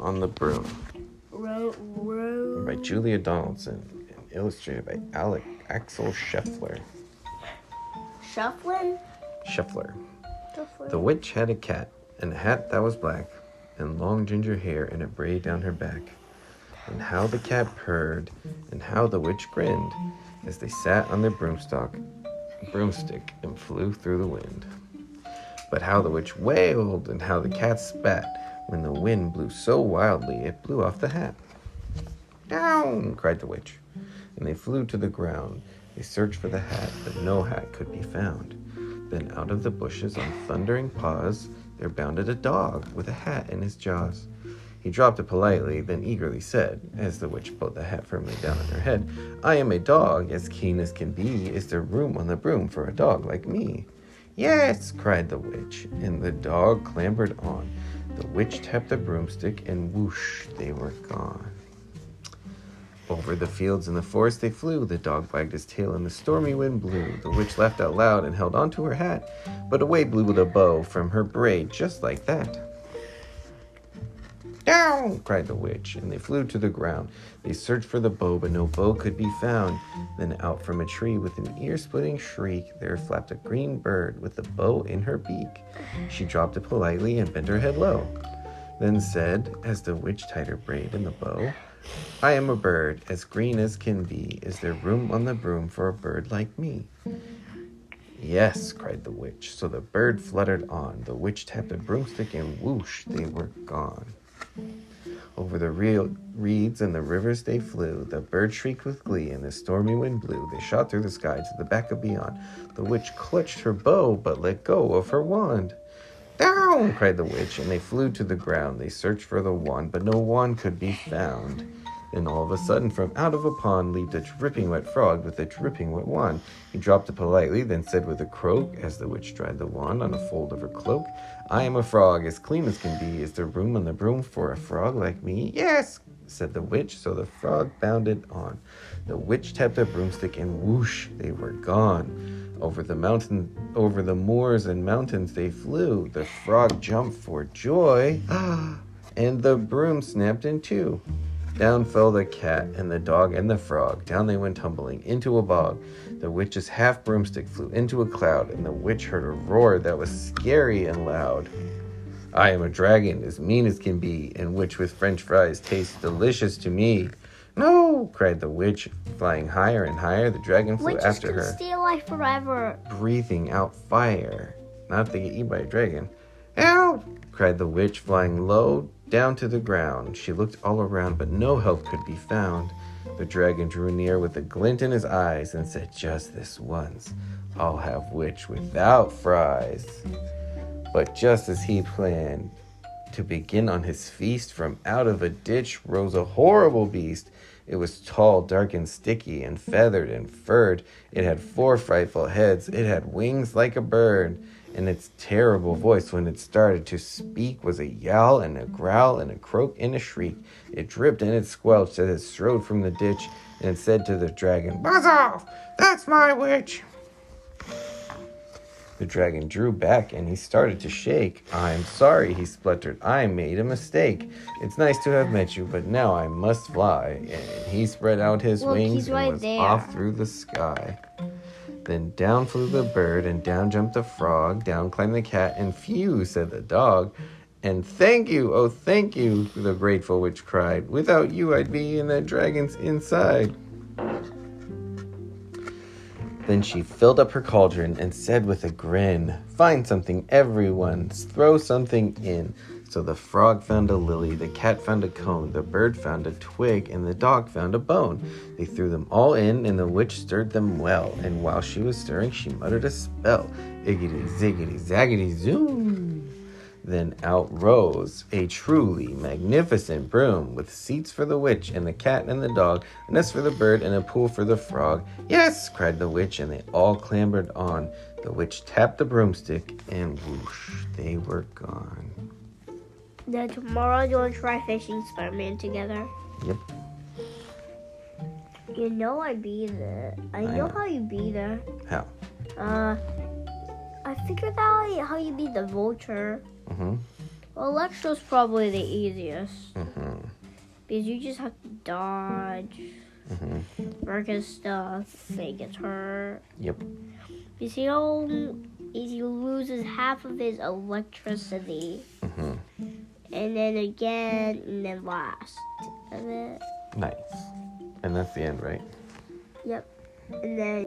on the Broom Ro- ro- by Julia Donaldson and illustrated by Alec Axel Scheffler. Scheffler. Shuffling. The witch had a cat, and a hat that was black, and long ginger hair and a braid down her back. And how the cat purred, and how the witch grinned, as they sat on their broomstick, broomstick and flew through the wind. But how the witch wailed, and how the cat spat, when the wind blew so wildly it blew off the hat. Down! cried the witch, and they flew to the ground. They searched for the hat, but no hat could be found. Then out of the bushes on thundering paws there bounded a dog with a hat in his jaws. He dropped it politely, then eagerly said, as the witch pulled the hat firmly down on her head, I am a dog, as keen as can be. Is there room on the broom for a dog like me? Yes, cried the witch, and the dog clambered on. The witch tapped the broomstick, and whoosh, they were gone. Over the fields and the forest they flew. The dog wagged his tail and the stormy wind blew. The witch laughed out loud and held onto her hat, but away blew the bow from her braid just like that. Down! cried the witch, and they flew to the ground. They searched for the bow, but no bow could be found. Then out from a tree with an ear splitting shriek, there flapped a green bird with a bow in her beak. She dropped it politely and bent her head low. Then said, as the witch tied her braid in the bow, I am a bird, as green as can be. Is there room on the broom for a bird like me? Yes, cried the witch. So the bird fluttered on. The witch tapped a broomstick, and whoosh, they were gone. Over the real reeds and the rivers they flew. The bird shrieked with glee, and the stormy wind blew. They shot through the sky to the back of beyond. The witch clutched her bow, but let go of her wand. Down! cried the witch, and they flew to the ground. They searched for the wand, but no wand could be found. Then all of a sudden, from out of a pond leaped a dripping wet frog with a dripping wet wand. He dropped it politely, then said with a croak, as the witch dried the wand on a fold of her cloak, I am a frog, as clean as can be. Is there room on the broom for a frog like me? Yes, said the witch. So the frog bounded on. The witch tapped a broomstick, and whoosh, they were gone. Over the mountain, over the moors and mountains they flew. The frog jumped for joy, and the broom snapped in two. Down fell the cat and the dog and the frog. Down they went tumbling into a bog. The witch's half broomstick flew into a cloud, and the witch heard a roar that was scary and loud. I am a dragon, as mean as can be, and which with French fries tastes delicious to me. No, cried the witch, flying higher and higher. The dragon flew Witches after can her stay alive forever. breathing out fire. Not they get eaten by a dragon. Help! cried the witch, flying low down to the ground. She looked all around, but no help could be found. The dragon drew near with a glint in his eyes and said, Just this once, I'll have witch without fries. But just as he planned to begin on his feast, from out of a ditch rose a horrible beast. It was tall, dark, and sticky, and feathered and furred. It had four frightful heads. It had wings like a bird. And its terrible voice, when it started to speak, was a yowl and a growl and a croak and a shriek. It dripped and it squelched as it strode from the ditch, and said to the dragon, Buzz off! That's my witch! The dragon drew back and he started to shake. I'm sorry, he spluttered. I made a mistake. It's nice to have met you, but now I must fly. And he spread out his Look, wings and right was there. off through the sky. Then down flew the bird, and down jumped the frog, down climbed the cat, and phew, said the dog. And thank you, oh, thank you, the grateful witch cried. Without you, I'd be in the dragon's inside. Then she filled up her cauldron and said with a grin, Find something, everyone, throw something in. So the frog found a lily, the cat found a cone, the bird found a twig, and the dog found a bone. They threw them all in, and the witch stirred them well. And while she was stirring, she muttered a spell Iggity, ziggity, zaggity, zoom. Then out rose a truly magnificent broom with seats for the witch and the cat and the dog, a nest for the bird and a pool for the frog. Yes, cried the witch, and they all clambered on. The witch tapped the broomstick, and whoosh, they were gone. Then tomorrow you want to try fishing Spider-Man together. Yep. You know I be there. I I know know. how you be there. How? Uh, I figured out how you be the vulture. Mm-hmm. Well, Electro's probably the easiest Mm-hmm. because you just have to dodge, Mm-hmm. work his stuff, he gets hurt. Yep. You see how he loses half of his electricity. And then again, and then last of it. Nice. And that's the end, right? Yep. And then